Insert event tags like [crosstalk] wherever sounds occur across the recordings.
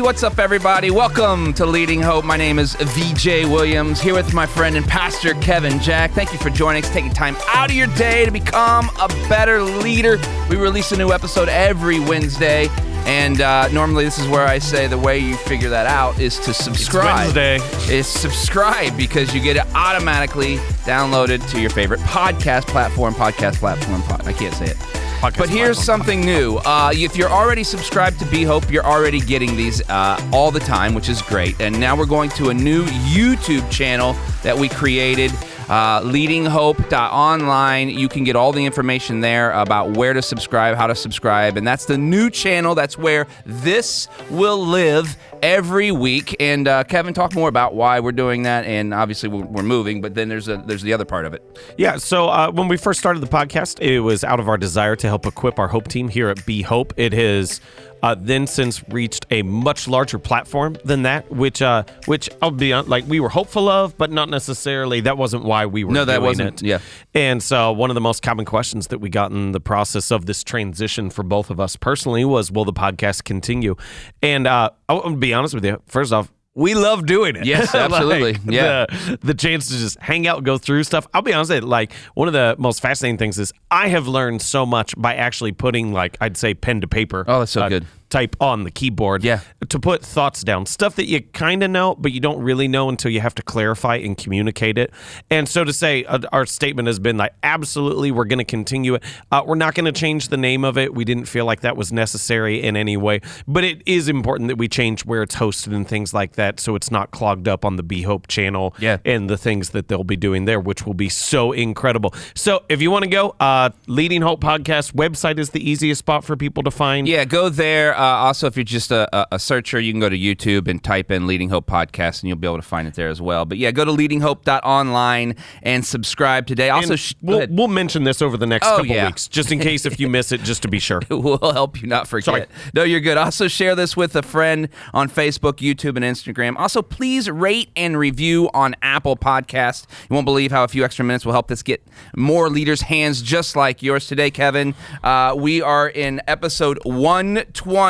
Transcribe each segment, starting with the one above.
What's up, everybody? Welcome to Leading Hope. My name is VJ Williams, here with my friend and pastor Kevin Jack. Thank you for joining us, taking time out of your day to become a better leader. We release a new episode every Wednesday. And uh, normally, this is where I say the way you figure that out is to subscribe. Wednesday. Is subscribe because you get it automatically downloaded to your favorite podcast platform. Podcast platform. Pod, I can't say it. Podcast but here's platform. something new. Uh, if you're already subscribed to Be Hope, you're already getting these uh, all the time, which is great. And now we're going to a new YouTube channel that we created. Uh, leadinghope.online. You can get all the information there about where to subscribe, how to subscribe, and that's the new channel. That's where this will live every week. And uh, Kevin, talk more about why we're doing that. And obviously, we're, we're moving, but then there's a there's the other part of it. Yeah, so uh, when we first started the podcast, it was out of our desire to help equip our Hope team here at Be Hope. It has uh, then since reached a much larger platform than that, which uh, which I'll be on, like we were hopeful of, but not necessarily. That wasn't why we were. No, that wasn't- It. yeah. And so one of the most common questions that we got in the process of this transition for both of us personally was, "Will the podcast continue?" And uh, I'll be honest with you. First off. We love doing it. Yes, [laughs] Like, absolutely. Yeah. the, the chance to just hang out, go through stuff. I'll be honest, with you, like one of the most fascinating things is I have learned so much by actually putting like I'd say pen to paper. Oh, that's so uh, good. Type on the keyboard. Yeah. To put thoughts down, stuff that you kind of know, but you don't really know until you have to clarify and communicate it. And so to say, uh, our statement has been like, absolutely, we're going to continue it. Uh, we're not going to change the name of it. We didn't feel like that was necessary in any way, but it is important that we change where it's hosted and things like that, so it's not clogged up on the Be Hope channel Yeah. and the things that they'll be doing there, which will be so incredible. So if you want to go, uh, Leading Hope Podcast website is the easiest spot for people to find. Yeah, go there. Uh, also, if you're just a, a, a searcher, you can go to YouTube and type in Leading Hope Podcast, and you'll be able to find it there as well. But yeah, go to leadinghope.online and subscribe today. Also, sh- we'll, we'll mention this over the next Oh, couple yeah. weeks, just in case if you miss it, just to be sure. [laughs] we'll help you not forget. Sorry. No, you're good. Also, share this with a friend on Facebook, YouTube, and Instagram. Also, please rate and review on Apple Podcast. You won't believe how a few extra minutes will help this get more leaders' hands just like yours today, Kevin. Uh, we are in episode 120.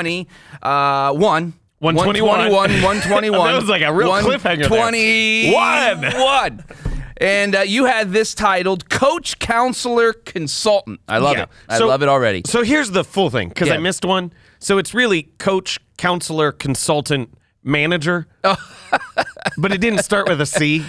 Uh, one. 121. 121. [laughs] That was like a real cliffhanger there. 121. And uh, you had this titled Coach, Counselor, Consultant. I love Yeah. it. I So- love it already. So here's the full thing because Yeah. I missed one. So it's really coach, counselor, consultant, manager. [laughs] but it didn't start with a C.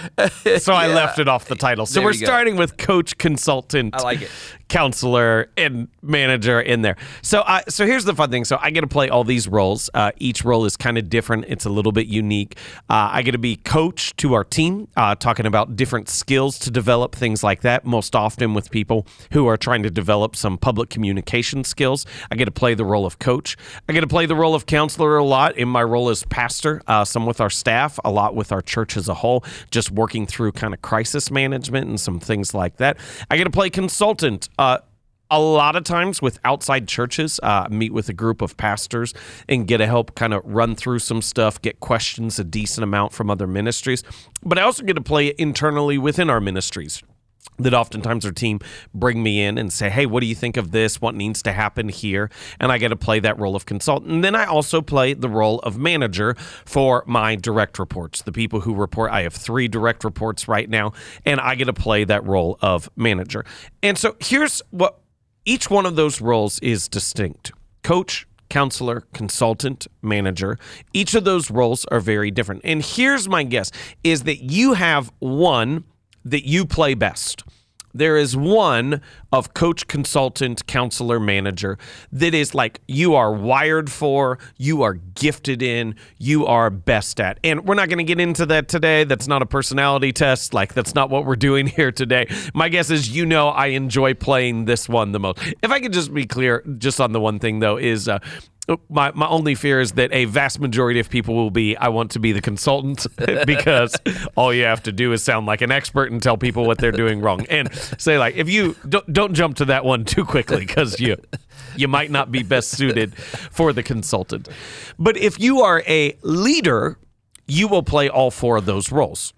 So I left it off the title. So There we're starting with coach, consultant, I like it. counselor, and manager in there. So I so here's the fun thing. So I get to play all these roles. Uh, each role is kind of different. It's a little bit unique. Uh, I get to be coach to our team, uh, talking about different skills to develop, things like that, most often with people who are trying to develop some public communication skills. I get to play the role of coach. I get to play the role of counselor a lot in my role as pastor, uh, some with our staff, a lot with our church as a whole, just working through kind of crisis management and some things like that. I get to play consultant. Uh, a lot of times with outside churches, uh, meet with a group of pastors and get to help kind of run through some stuff, get questions a decent amount from other ministries. But I also get to play internally within our ministries that oftentimes our team bring me in and say, "Hey, what do you think of this? What needs to happen here?" And I get to play that role of consultant. And then I also play the role of manager for my direct reports, the people who report. I have three direct reports right now, and I get to play that role of manager. And so here's what each one of those roles is distinct: coach. Counselor, consultant, manager. Each of those roles are very different. And here's my guess is that you have one that you play best. There is one of coach, consultant, counselor, manager that is like you are wired for, you are gifted in, you are best at. And we're not going to get into that today. That's not a personality test. Like, that's not what we're doing [laughs] here today. My guess is you know I enjoy playing this one the most. If I could just be clear, just on the one thing though, is uh, my, my only fear is that a vast majority of people will be I want to be the consultant [laughs] because all you have to do is sound like an expert and tell people what they're doing wrong. And say like if you don't, don't jump to that one too quickly because you you might not be best suited for the consultant. But if you are a leader you will play all four of those roles.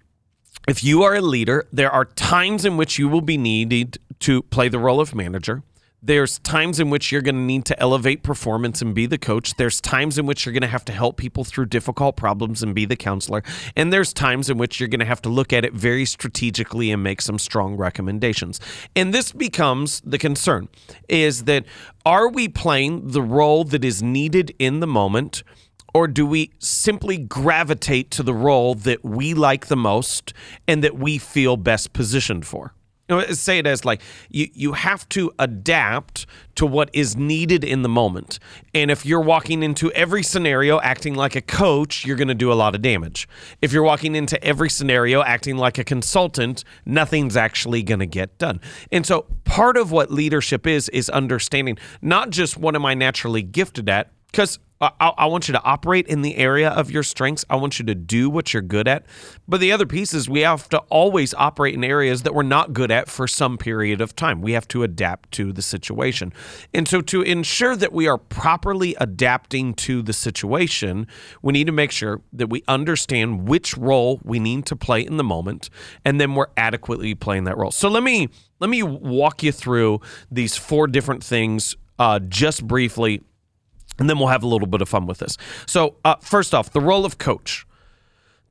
If you are a leader, there are times in which you will be needed to play the role of manager. There's times in which you're going to need to elevate performance and be the coach. There's times in which you're going to have to help people through difficult problems and be the counselor. And there's times in which you're going to have to look at it very strategically and make some strong recommendations. And this becomes the concern is that are we playing the role that is needed in the moment? Or do we simply gravitate to the role that we like the most and that we feel best positioned for? Know, say it as like you, you have to adapt to what is needed in the moment. And if you're walking into every scenario acting like a coach, you're going to do a lot of damage. If you're walking into every scenario acting like a consultant, nothing's actually going to get done. And so part of what leadership is, is understanding not just what am I naturally gifted at, because I, I, want you to operate in the area of your strengths. I want you to do what you're good at. But the other piece is we have to always operate in areas that we're not good at for some period of time. We have to adapt to the situation. And so, to ensure that we are properly adapting to the situation, we need to make sure that we understand which role we need to play in the moment, and then we're adequately playing that role. So, let me let me walk you through these four different things uh, just briefly and then we'll have a little bit of fun with this. So, uh, first off, the role of coach.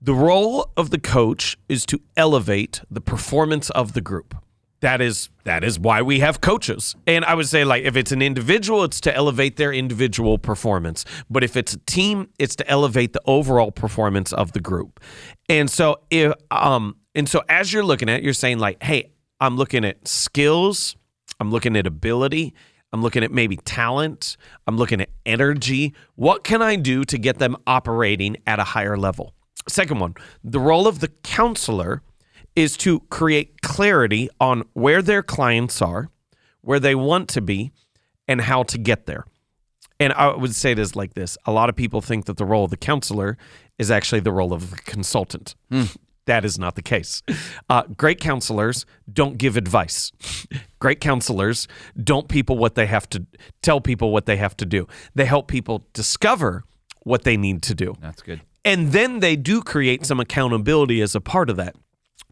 The role of the coach is to elevate the performance of the group. That is that is why we have coaches. And I would say like if it's an individual, it's to elevate their individual performance. But if it's a team, it's to elevate the overall performance of the group. And so if um and so as you're looking at, it, you're saying like, hey, I'm looking at skills, I'm looking at ability, I'm looking at maybe talent. I'm looking at energy. What can I do to get them operating at a higher level? Second one, the role of the counselor is to create clarity on where their clients are, where they want to be, and how to get there. And I would say it is like this a lot of people think that the role of the counselor is actually the role of the consultant. Mm. That is not the case. Uh, great counselors don't give advice. great counselors don't people what they have to tell people what they have to do. They help people discover what they need to do. That's good. And then they do create some accountability as a part of that.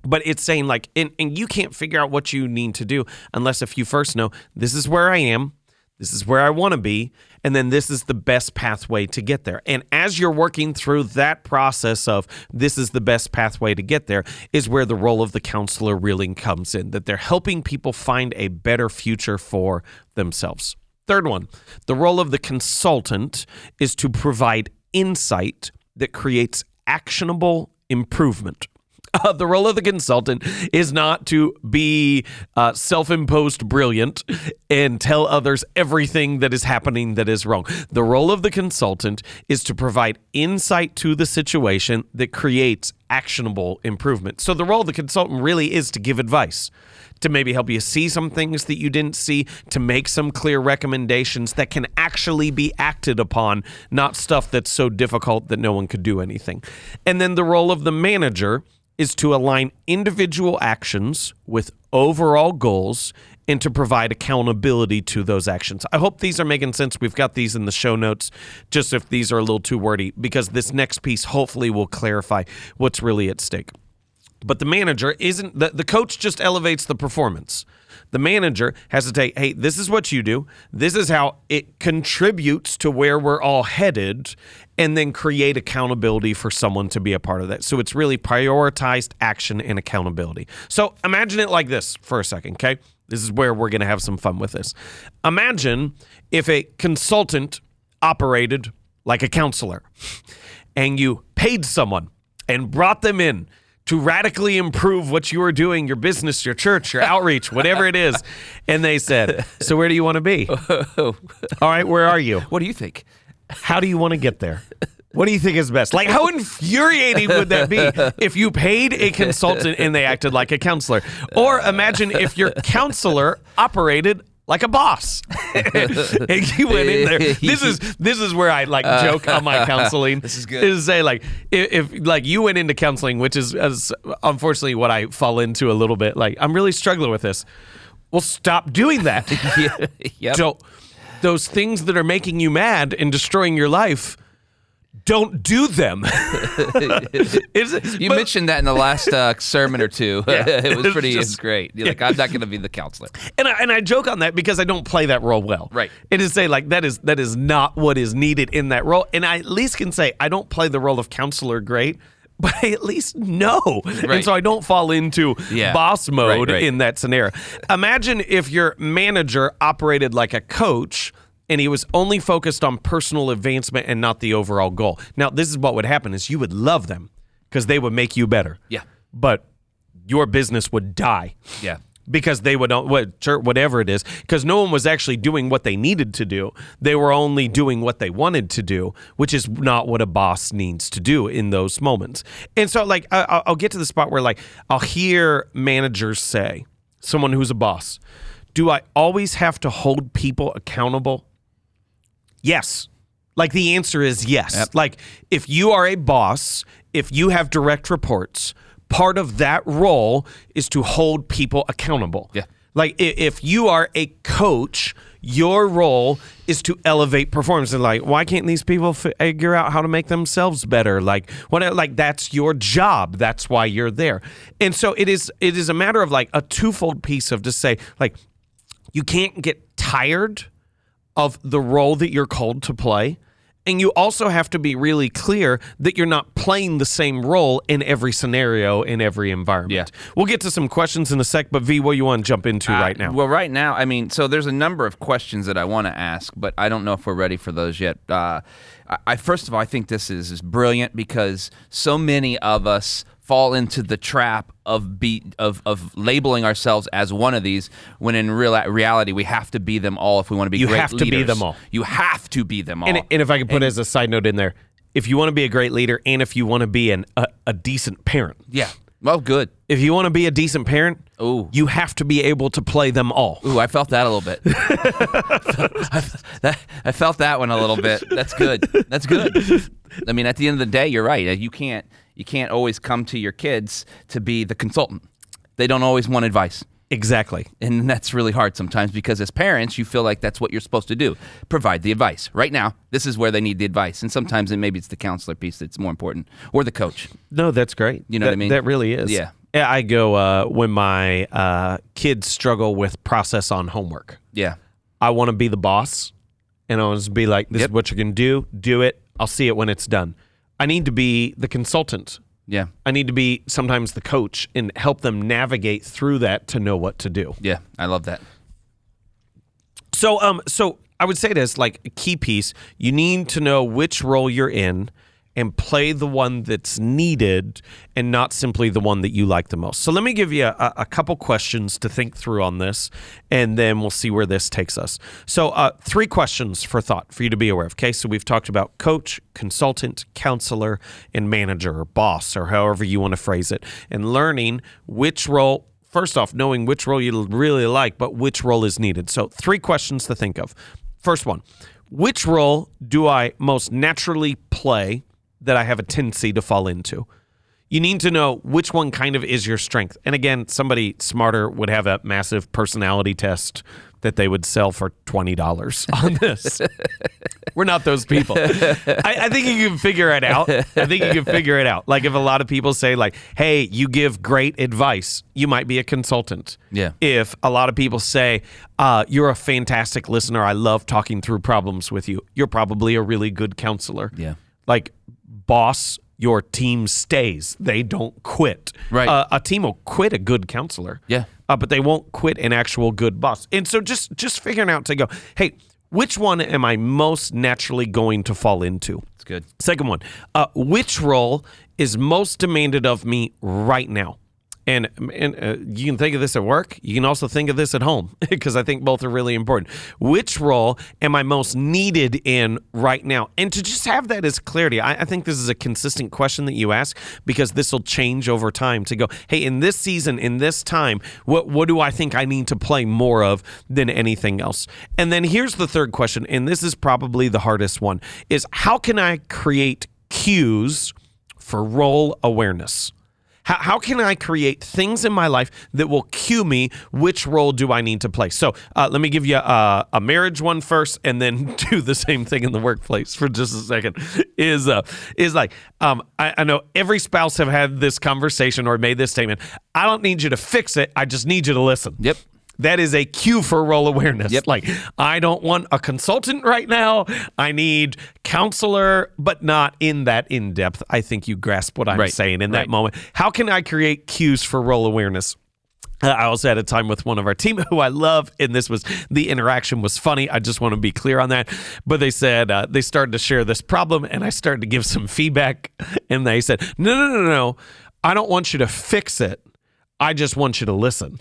But it's saying like, and, and you can't figure out what you need to do unless if you first know this is where I am, this is where I want to be. And then this is the best pathway to get there. And as you're working through that process of this is the best pathway to get there, is where the role of the counselor really comes in, that they're helping people find a better future for themselves. Third one, the role of the consultant is to provide insight that creates actionable improvement. [laughs] Uh, the role of the consultant is not to be uh, self imposed brilliant and tell others everything that is happening that is wrong. The role of the consultant is to provide insight to the situation that creates actionable improvement. So the role of the consultant really is to give advice. To maybe help you see some things that you didn't see, to make some clear recommendations that can actually be acted upon, not stuff that's so difficult that no one could do anything. And then the role of the manager is to align individual actions with overall goals and to provide accountability to those actions. I hope these are making sense. We've got these in the show notes, just if these are a little too wordy, because this next piece hopefully will clarify what's really at stake. But the manager isn't, the, the coach just elevates the performance. The manager has to take, hey, this is what you do. This is how it contributes to where we're all headed, and then create accountability for someone to be a part of that. So it's really prioritized action and accountability. So imagine it like this for a second, okay? This is where we're going to have some fun with this. Imagine if a consultant operated like a counselor and you paid someone and brought them in to radically improve what you are doing, your business, your church, your outreach, whatever it is. And they said, So where do you want to be? [laughs] All right, where are you? What do you think? How do you want to get there? What do you think is best? Like, how infuriating would that be if you paid a consultant and they acted like a counselor? Or imagine if your counselor operated like a boss. [laughs] and you went in there. [laughs] This is this is where I like joke on my counseling. [laughs] This is good. Is say like if, if like you went into counseling, which is as unfortunately what I fall into a little bit. Like I'm really struggling with this. Well, stop doing that. yeah. yep. So those things that are making you mad and destroying your life don't do them. [laughs] You but- mentioned that in the last uh, sermon or two. [laughs] [laughs] it was pretty. just- it's great. You're like, I'm not going to be the counselor. and I, and I joke on that because I don't play that role well. Right. It is say like that is that is not what is needed in that role. And I at least can say I don't play the role of counselor great, but I at least know. And so I don't fall into Yeah. boss mode Right, right. in that scenario. Imagine if your manager operated like a coach and he was only focused on personal advancement and not the overall goal. Now, this is what would happen is you would love them because they would make you better. Yeah. But your business would die Yeah. because they would uh, whatever it is because no one was actually doing what they needed to do they were only doing what they wanted to do which is not what a boss needs to do in those moments and so like I'll- I'll get to the spot where like i'll hear managers say someone who's a boss do i always have to hold people accountable yes. Like the answer is yes. Yep. like if you are a boss if you have direct reports part of that role is to hold people accountable. Yeah. like if you are a coach your role is to elevate performance. And like why can't these people figure out how to make themselves better? Like what like that's your job. That's why you're there. And so it is it is a matter of like a twofold piece of to say like you can't get tired of the role that you're called to play. And you also have to be really clear that you're not playing the same role in every scenario, in every environment. Yeah. We'll get to some questions in a sec, but V, what you want to jump into right now? Uh, Well, right now, I mean, so there's a number of questions that I want to ask, but I don't know if we're ready for those yet. Uh, I, I first of all, I think this is, is brilliant because so many of us fall into the trap of be of, of labeling ourselves as one of these when in real reality we have to be them all if we want to be great leaders. You great have to be them all. You have to be them all. and, and if I could put as a side note in there, if you want to be a great leader and if you want to be an, a, a decent parent, yeah. Well, good. if you want to be a decent parent, Ooh. you have to be able to play them all. Ooh, I felt that a little bit. [laughs] I, that, I felt that one a little bit. That's good. That's good. [laughs] I mean, at the end of the day, you're right. You can't you can't always come to your kids to be the consultant. They don't always want advice. Exactly. And that's really hard sometimes because as parents, you feel like that's what you're supposed to do. Provide the advice. Right now, this is where they need the advice. And sometimes it, maybe it's the counselor piece that's more important or the coach. No, that's great. You know That- what I mean? That really is. Yeah. Yeah, I go uh, when my uh, kids struggle with process on homework. Yeah. I want to be the boss, and I want to be like, "This Yep. is what you're gonna do. Do it. I'll see it when it's done." I need to be the consultant. Yeah. I need to be sometimes the coach and help them navigate through that to know what to do. Yeah. I love that. So, um, so I would say this like a key piece. You need to know which role you're in and play the one that's needed and not simply the one that you like the most. So let me give you a, a couple questions to think through on this, and then we'll see where this takes us. So, uh, three questions for thought for you to be aware of. Okay, so we've talked about coach, consultant, counselor, and manager or boss, or however you want to phrase it, and learning which role first off, knowing which role you really like, but which role is needed. So, three questions to think of. First one Which role do I most naturally play that I have a tendency to fall into? You need to know which one kind of is your strength. And again, somebody smarter would have a massive personality test that they would sell for $20 [laughs] on this. We're not those people. I, I think you can figure it out. I think you can figure it out. Like if a lot of people say like, "Hey, you give great advice," you might be a consultant. Yeah. If a lot of people say, uh, "You're a fantastic listener. I love talking through problems with you," you're probably a really good counselor. Yeah. Like, boss, your team stays. They don't quit. Right. Uh, a team will quit a good counselor Yeah. uh, but they won't quit an actual good boss. And so just just figuring out to go, hey, which one am I most naturally going to fall into? It's good. Second one, uh, which role is most demanded of me right now? And, and uh, you can think of this at work. You can also think of this at home [laughs] because I think both are really important. Which role am I most needed in right now? And to just have that as clarity, I, I think this is a consistent question that you ask because this will change over time. To go, hey, in this season, in this time, what what do I think I need to play more of than anything else? And then here's the third question, and this is probably the hardest one: is how can I create cues for role awareness? How, how can I create things in my life that will cue me which role do I need to play? So uh, let me give you a, a marriage one first, and then [laughs] do the same thing in the workplace for just a second. Is uh, is like um, I, I know every spouse have had this conversation or made this statement. I don't need you to fix it. I just need you to listen. Yep. That is a cue for role awareness. Yep. Like, I don't want a consultant right now. I need counselor, but not in that in depth. I think you grasp what I'm Right. saying in Right. that moment. How can I create cues for role awareness? Uh, I also had a time with one of our team [laughs] who I love, and this was the interaction was funny. I just want to be clear on that. But they said uh, they started to share this problem, and I started to give some feedback, and they said, "No, no, no, no, I don't want you to fix it. I just want you to listen."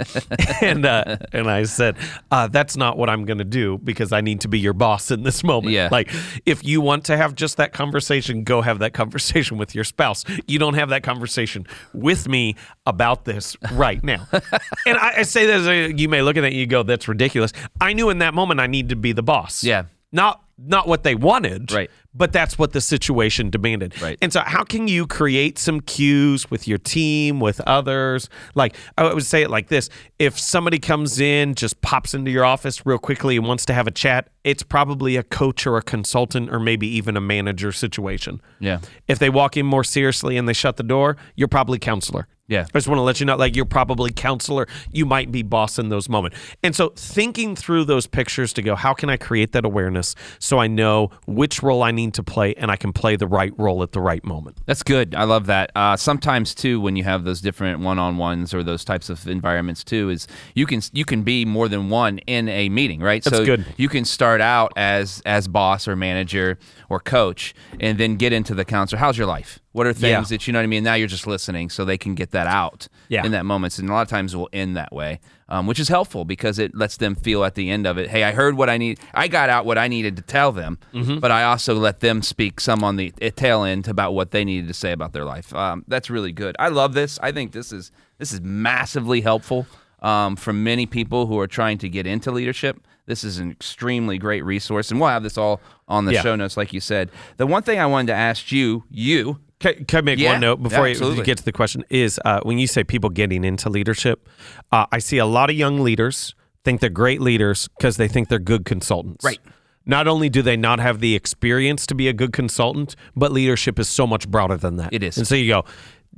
[laughs] and uh, and I said, uh, "That's not what I'm going to do because I need to be your boss in this moment. Yeah. Like, if you want to have just that conversation, go have that conversation with your spouse. You don't have that conversation with me about this right now." [laughs] and I, I say that a, you may look at that and you go, "That's ridiculous." I knew in that moment I needed to be the boss. Yeah. Not not what they wanted. Right. But that's what the situation demanded. Right. And so, how can you create some cues with your team, with others? Like, I would say it like this if somebody comes in, just pops into your office real quickly and wants to have a chat, it's probably a coach or a consultant or maybe even a manager situation. Yeah. If they walk in more seriously and they shut the door, you're probably counselor. Yeah. I just want to let you know, like, you're probably counselor. You might be boss in those moments. And so, thinking through those pictures to go, how can I create that awareness so I know which role I need to play and I can play the right role at the right moment? That's good. I love that. Uh, sometimes too, when you have those different one-on-ones or those types of environments too, is you can you can be more than one in a meeting, right? That's so good. You can start out as as boss or manager or coach, and then get into the counselor. How's your life? What are things Yeah. that you know what I mean? Now you're just listening, so they can get that out Yeah. in that moment. And a lot of times it will end that way, um, which is helpful because it lets them feel at the end of it, hey, I heard what I need. I got out what I needed to tell them, Mm-hmm. but I also let them speak some on the eh, tail end about what they needed to say about their life. Um, that's really good. I love this. I think this is this is massively helpful um, for many people who are trying to get into leadership. This is an extremely great resource, and we'll have this all on the Yeah. show notes, like you said. The one thing I wanted to ask you, you, Can, can I make Yeah, one note before you- you get to the question? Is uh, when you say people getting into leadership, uh, I see a lot of young leaders think they're great leaders because they think they're good consultants. Right. Not only do they not have the experience to be a good consultant, but leadership is so much broader than that. It is. And so you go,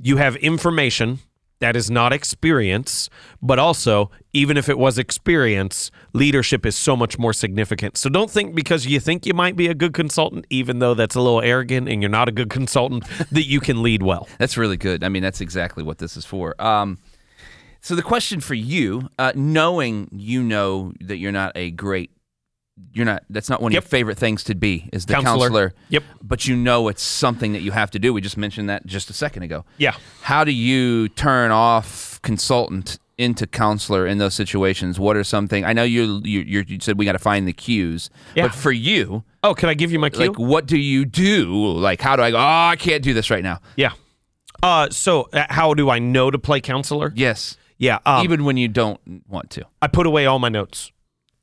you have information that is not experience, but also, even if it was experience, leadership is so much more significant. So don't think because you think you might be a good consultant, even though that's a little arrogant and you're not a good consultant, [laughs] that you can lead well. That's really good. I mean, that's exactly what this is for. Um, so the question for you, uh, knowing you know that you're not a great, you're not. That's not one of Yep. your favorite things to be is the Counselor. counselor. Yep. But you know it's something that you have to do. We just mentioned that just a second ago. Yeah. How do you turn off consultant into counselor in those situations? What are something? I know you you, you said we got to find the cues, Yeah. but for you, Oh, can I give you my cue? like, what do you do? Like, how do I go? Oh, I can't do this right now. yeah. Uh, so uh, how do I know to play counselor? Yes, Yeah. Um, even when you don't want to. I put away all my notes.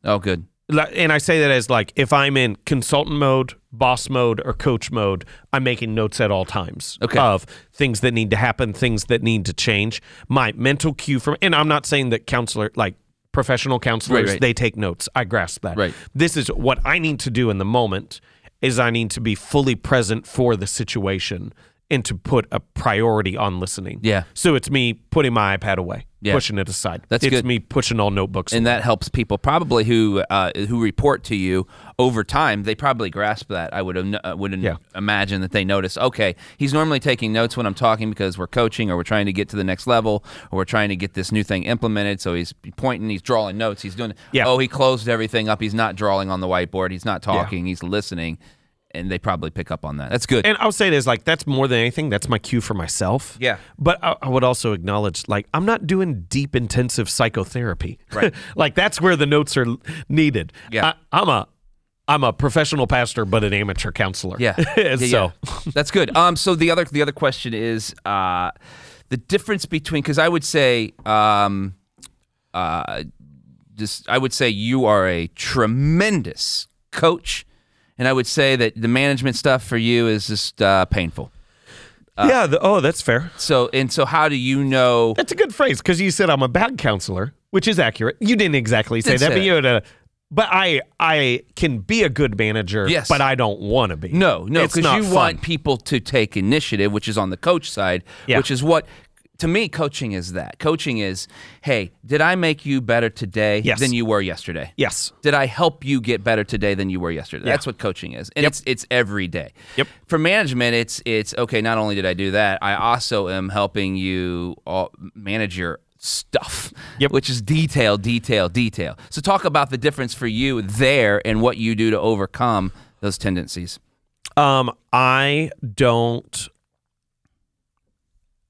Oh, good. And I say that as like if I'm in consultant mode, boss mode, or coach mode, I'm making notes at all times Okay. of things that need to happen, things that need to change. My mental cue from, and I'm not saying that counselor like professional counselors right. they take notes. I grasp that. Right. This is what I need to do in the moment. Is I need to be fully present for the situation and to put a priority on listening. Yeah. So it's me putting my iPad away, Yeah. pushing it aside. That's it's good. me pushing all notebooks. and that helps people probably who uh, who report to you over time. They probably grasp that. I would have, uh, would Yeah. imagine that they notice. Okay, he's normally taking notes when I'm talking because we're coaching or we're trying to get to the next level or we're trying to get this new thing implemented. So he's pointing, he's drawing notes, he's doing. Yeah. Oh, he closed everything up. He's not drawing on the whiteboard. He's not talking. He's listening, and they probably pick up on that. That's good. And I'll say it is like that's more than anything. That's my cue for myself. Yeah. But I, I would also acknowledge like I'm not doing deep intensive psychotherapy. Right. [laughs] like that's where the notes are needed. Yeah. I, I'm a I'm a professional pastor, but an amateur counselor. Yeah. [laughs] And Yeah, so yeah. that's good. Um, so the other the other question is uh, the difference between because I would say um, uh, just I would say you are a tremendous coach, and I would say that the management stuff for you is just uh, painful. yeah. The, oh, that's fair. So and so, how do you know? That's a good phrase because you said I'm a bad counselor, which is accurate. You didn't exactly say Didn't that, say but that. you had a. But I I can be a good manager, Yes. but I don't want to be. No, no, It's because not you fun. want people to take initiative, which is on the coach side, Yeah. which is what. To me, coaching is that. Coaching is, hey, did I make you better today Yes. than you were yesterday? Yes. Did I help you get better today than you were yesterday? That's what coaching is, and it's it's every day. Yep. For management, it's it's okay. Not only did I do that, I also am helping you all manage your stuff, Yep. which is detail, detail, detail. So talk about the difference for you there and what you do to overcome those tendencies. Um, I don't.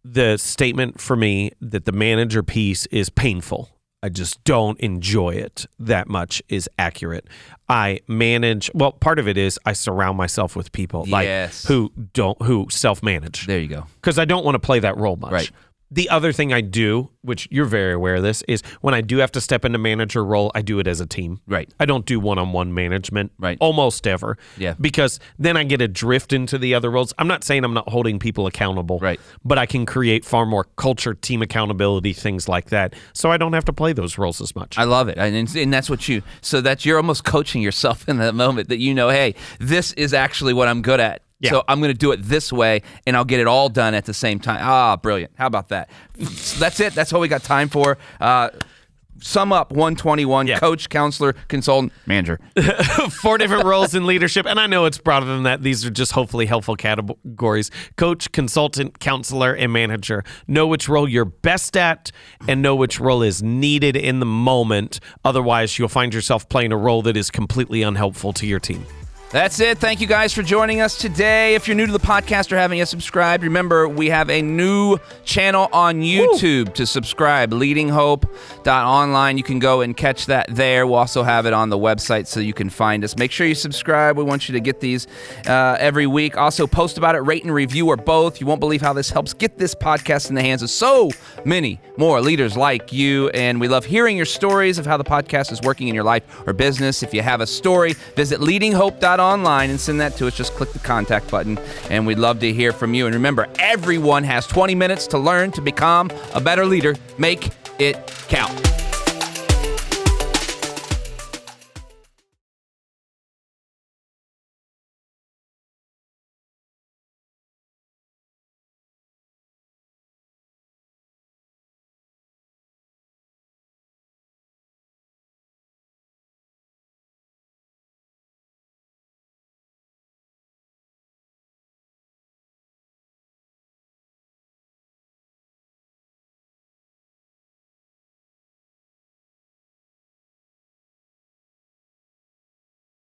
The statement for me that the manager piece is painful. I just don't enjoy it that much is accurate. I manage well, part of it is I surround myself with people like who don't who self-manage There you go. because I don't want to play that role much. Right. The other thing I do, which you're very aware of this, is when I do have to step into manager role, I do it as a team. Right. I don't do one-on-one management. Right. Almost ever. Yeah. Because then I get a drift into the other roles. I'm not saying I'm not holding people accountable. Right. But I can create far more culture, team accountability, things like that. So I don't have to play those roles as much. I love it, and, and that's what you. So that's you're almost coaching yourself [laughs] in that moment that you know, hey, this is actually what I'm good at. Yeah. So I'm going to do it this way, and I'll get it all done at the same time. Ah, brilliant! How about that? So that's it. That's all we got time for. Uh, sum up 121: Yeah. coach, counselor, consultant, manager. [laughs] Four different roles in leadership. And I know it's broader than that. These are just hopefully helpful categories coach, consultant, counselor, and manager. Know which role you're best at and know which role is needed in the moment. Otherwise, you'll find yourself playing a role that is completely unhelpful to your team. That's it. Thank you guys for joining us today. If you're new to the podcast or haven't yet subscribed, remember we have a new channel on YouTube to subscribe, leadinghope.online. You can go and catch that there. We'll also have it on the website so you can find us. Make sure you subscribe. We want you to get these uh, every week. Also, post about it, rate and review, or both. You won't believe how this helps get this podcast in the hands of so many more leaders like you. And we love hearing your stories of how the podcast is working in your life or business. If you have a story, visit leadinghope.online and send that to us. Just click the contact button, and we'd love to hear from you. And remember, everyone has 20 minutes to learn to become a better leader. Make it count.